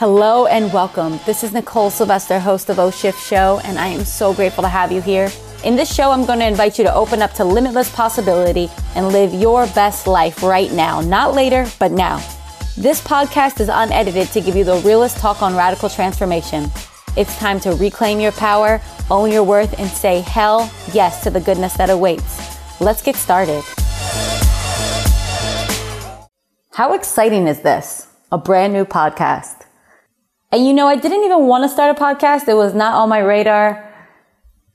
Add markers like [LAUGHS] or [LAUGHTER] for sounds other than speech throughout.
Hello and welcome. This is Nicole Sylvester, host of O Shift Show, and I am so grateful to have you here. In this show, I'm going to invite you to open up to limitless possibility and live your best life right now. Not later, but now. This podcast is unedited to give you the realest talk on radical transformation. It's time to reclaim your power, own your worth, and say hell yes to the goodness that awaits. Let's get started. How exciting is this? A brand new podcast. And you know, I didn't even want to start a podcast. It was not on my radar.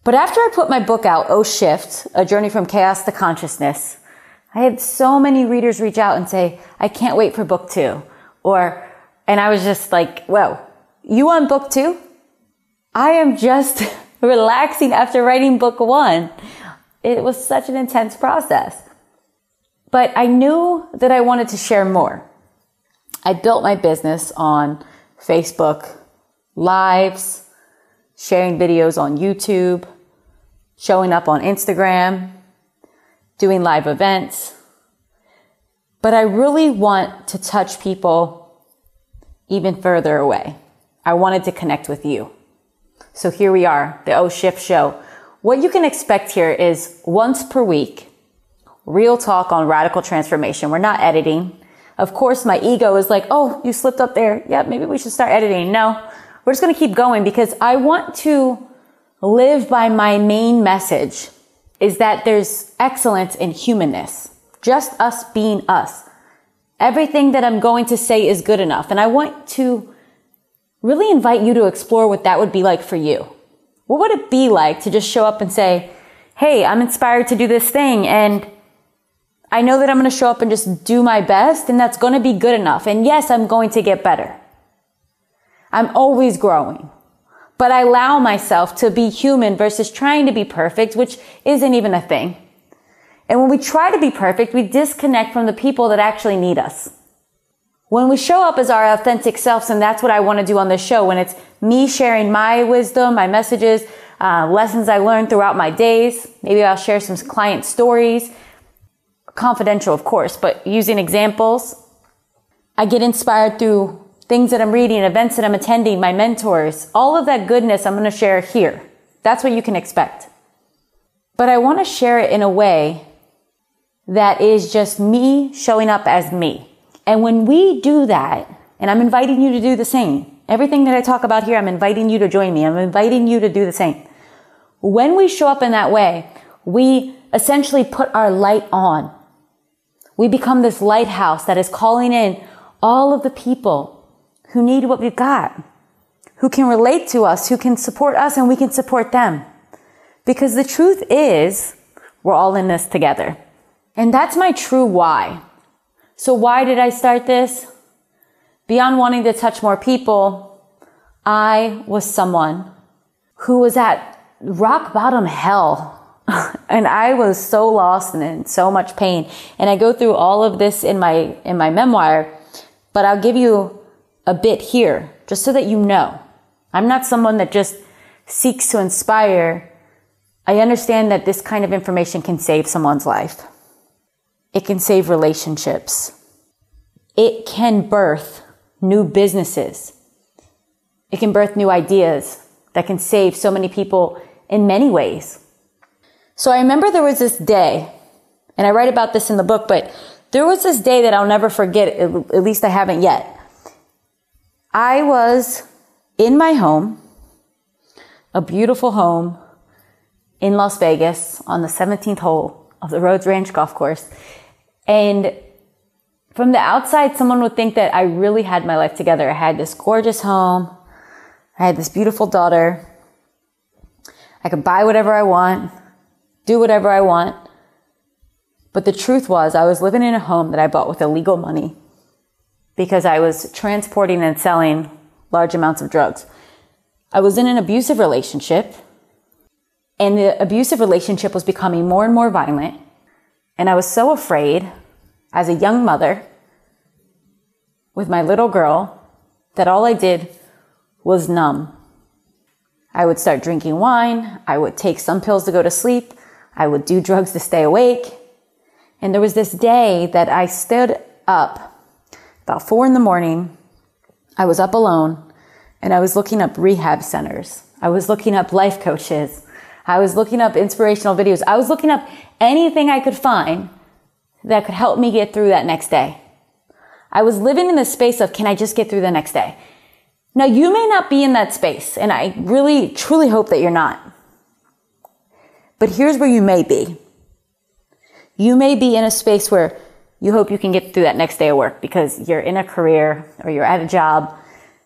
But after I put my book out, Oh Shift, A Journey from Chaos to Consciousness, I had so many readers reach out and say, I can't wait for book two. Or, and I was just like, whoa, you want book two? I am just [LAUGHS] relaxing after writing book one. It was such an intense process. But I knew that I wanted to share more. I built my business on Facebook lives, sharing videos on YouTube, showing up on Instagram, doing live events. But I really want to touch people even further away. I wanted to connect with you. So here we are, the oh O Shift Show. What you can expect here is once per week, real talk on radical transformation. We're not editing. Of course, my ego is like, oh, you slipped up there. Yeah, maybe we should start editing. No, we're just going to keep going because I want to live by my main message is that there's excellence in humanness. Just us being us. Everything that I'm going to say is good enough. And I want to really invite you to explore what that would be like for you. What would it be like to just show up and say, Hey, I'm inspired to do this thing and I know that I'm going to show up and just do my best and that's going to be good enough. And yes, I'm going to get better. I'm always growing, but I allow myself to be human versus trying to be perfect, which isn't even a thing. And when we try to be perfect, we disconnect from the people that actually need us. When we show up as our authentic selves, and that's what I want to do on this show, when it's me sharing my wisdom, my messages, uh, lessons I learned throughout my days, maybe I'll share some client stories, confidential, of course, but using examples. I get inspired through things that I'm reading, events that I'm attending, my mentors, all of that goodness I'm going to share here. That's what you can expect. But I want to share it in a way that is just me showing up as me. And when we do that, and I'm inviting you to do the same, everything that I talk about here, I'm inviting you to join me. I'm inviting you to do the same. When we show up in that way, we essentially put our light on. We become this lighthouse that is calling in all of the people who need what we've got, who can relate to us, who can support us, and we can support them. Because the truth is, we're all in this together. And that's my true why. So why did I start this? Beyond wanting to touch more people, I was someone who was at rock bottom hell and I was so lost and in so much pain. And I go through all of this in my, in my memoir, but I'll give you a bit here just so that you know. I'm not someone that just seeks to inspire. I understand that this kind of information can save someone's life. It can save relationships. It can birth new businesses. It can birth new ideas that can save so many people in many ways. So I remember there was this day, and I write about this in the book, but there was this day that I'll never forget, at least I haven't yet. I was in my home, a beautiful home in Las Vegas on the 17th hole of the Rhodes Ranch golf course. And from the outside, someone would think that I really had my life together. I had this gorgeous home. I had this beautiful daughter. I could buy whatever I want do whatever I want. But the truth was, I was living in a home that I bought with illegal money because I was transporting and selling large amounts of drugs. I was in an abusive relationship, and the abusive relationship was becoming more and more violent. And I was so afraid as a young mother with my little girl that all I did was numb. I would start drinking wine. I would take some pills to go to sleep. I would do drugs to stay awake. And there was this day that I stood up about four in the morning. I was up alone and I was looking up rehab centers. I was looking up life coaches. I was looking up inspirational videos. I was looking up anything I could find that could help me get through that next day. I was living in the space of, can I just get through the next day? Now you may not be in that space and I really truly hope that you're not. But here's where you may be. You may be in a space where you hope you can get through that next day of work because you're in a career or you're at a job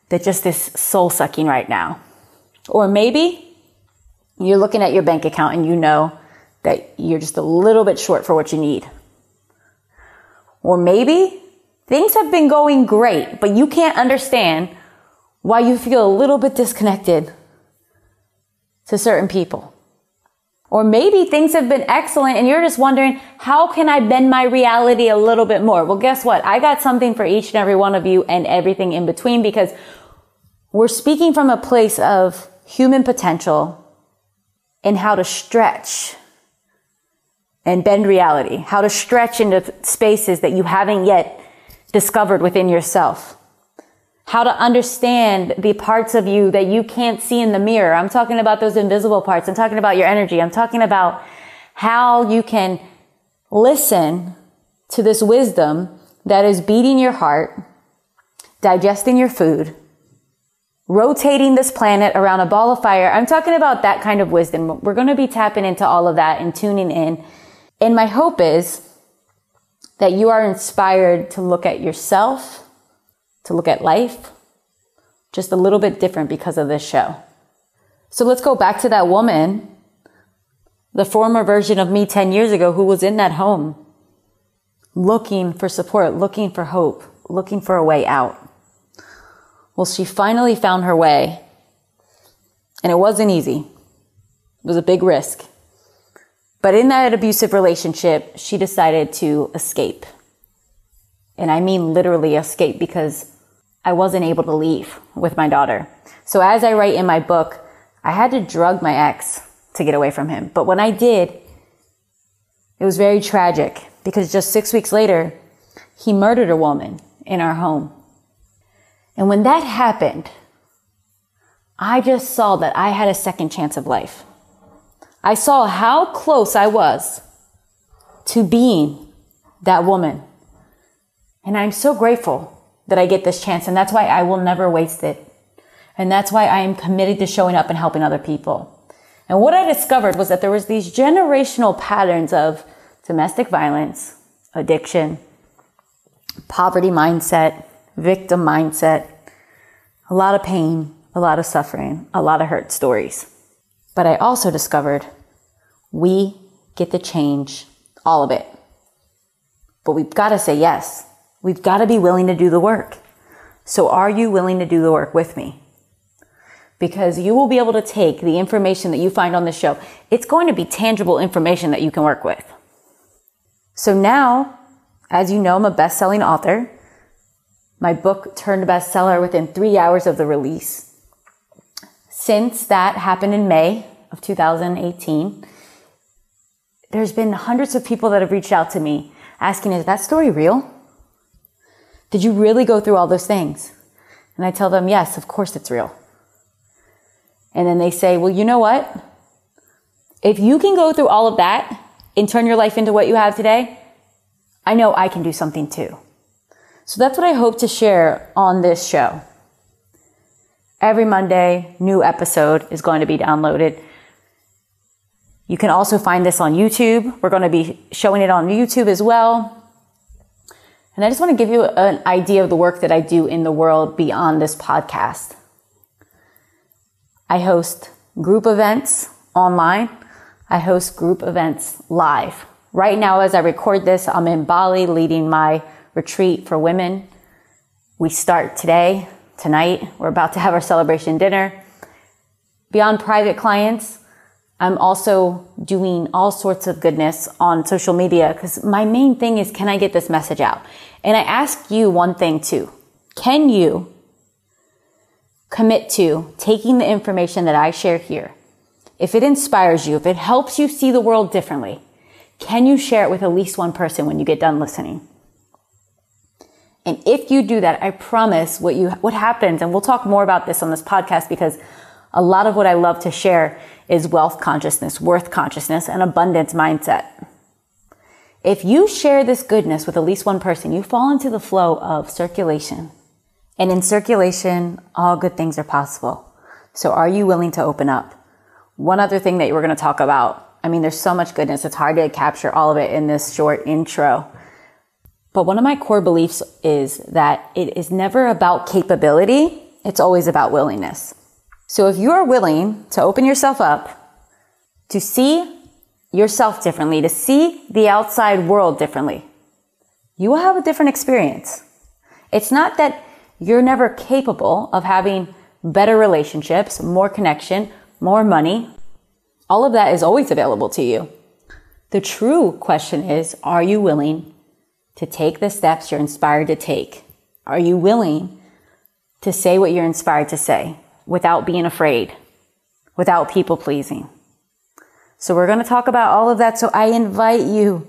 that just is soul sucking right now. Or maybe you're looking at your bank account and you know that you're just a little bit short for what you need. Or maybe things have been going great, but you can't understand why you feel a little bit disconnected to certain people. Or maybe things have been excellent and you're just wondering, how can I bend my reality a little bit more? Well, guess what? I got something for each and every one of you and everything in between because we're speaking from a place of human potential and how to stretch and bend reality, how to stretch into spaces that you haven't yet discovered within yourself how to understand the parts of you that you can't see in the mirror. I'm talking about those invisible parts. I'm talking about your energy. I'm talking about how you can listen to this wisdom that is beating your heart, digesting your food, rotating this planet around a ball of fire. I'm talking about that kind of wisdom. We're going to be tapping into all of that and tuning in. And my hope is that you are inspired to look at yourself to look at life just a little bit different because of this show. So let's go back to that woman, the former version of me 10 years ago who was in that home looking for support, looking for hope, looking for a way out. Well, she finally found her way and it wasn't easy. It was a big risk. But in that abusive relationship, she decided to escape. And I mean literally escape because I wasn't able to leave with my daughter. So as I write in my book, I had to drug my ex to get away from him. But when I did, it was very tragic because just six weeks later, he murdered a woman in our home. And when that happened, I just saw that I had a second chance of life. I saw how close I was to being that woman. And I'm so grateful that I get this chance. And that's why I will never waste it. And that's why I am committed to showing up and helping other people. And what I discovered was that there was these generational patterns of domestic violence, addiction, poverty mindset, victim mindset, a lot of pain, a lot of suffering, a lot of hurt stories. But I also discovered we get to change all of it. But we've got to say yes. We've got to be willing to do the work. So are you willing to do the work with me? Because you will be able to take the information that you find on this show. It's going to be tangible information that you can work with. So now, as you know, I'm a best-selling author. My book turned bestseller within three hours of the release. Since that happened in May of 2018, there's been hundreds of people that have reached out to me asking, is that story real? Did you really go through all those things? And I tell them, yes, of course it's real. And then they say, well, you know what? If you can go through all of that and turn your life into what you have today, I know I can do something too. So that's what I hope to share on this show. Every Monday, new episode is going to be downloaded. You can also find this on YouTube. We're going to be showing it on YouTube as well. And I just want to give you an idea of the work that I do in the world beyond this podcast. I host group events online. I host group events live. Right now, as I record this, I'm in Bali leading my retreat for women. We start today, tonight. We're about to have our celebration dinner. Beyond private clients, I'm also doing all sorts of goodness on social media because my main thing is can I get this message out? And I ask you one thing too. Can you commit to taking the information that I share here? If it inspires you, if it helps you see the world differently, can you share it with at least one person when you get done listening? And if you do that, I promise what you, what happens, and we'll talk more about this on this podcast because a lot of what I love to share is wealth consciousness, worth consciousness, and abundance mindset. If you share this goodness with at least one person, you fall into the flow of circulation. And in circulation, all good things are possible. So are you willing to open up? One other thing that we're going to talk about. I mean, there's so much goodness. It's hard to capture all of it in this short intro. But one of my core beliefs is that it is never about capability. It's always about willingness. So if you are willing to open yourself up to see yourself differently, to see the outside world differently, you will have a different experience. It's not that you're never capable of having better relationships, more connection, more money. All of that is always available to you. The true question is, are you willing to take the steps you're inspired to take? Are you willing to say what you're inspired to say without being afraid, without people pleasing? So we're going to talk about all of that. So I invite you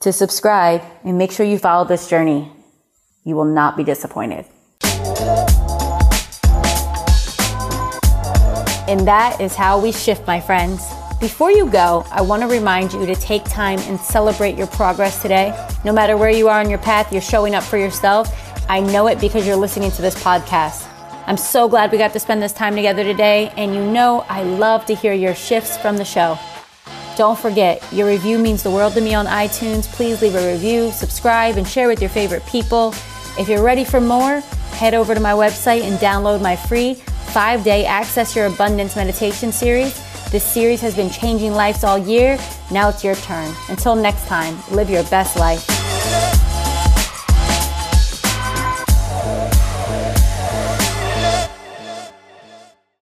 to subscribe and make sure you follow this journey. You will not be disappointed. And that is how we shift, my friends. Before you go, I want to remind you to take time and celebrate your progress today. No matter where you are on your path, you're showing up for yourself. I know it because you're listening to this podcast. I'm so glad we got to spend this time together today, and you know I love to hear your shifts from the show. Don't forget, your review means the world to me on iTunes. Please leave a review, subscribe, and share with your favorite people. If you're ready for more, head over to my website and download my free five day Access Your Abundance meditation series. This series has been changing lives all year. Now it's your turn. Until next time, live your best life.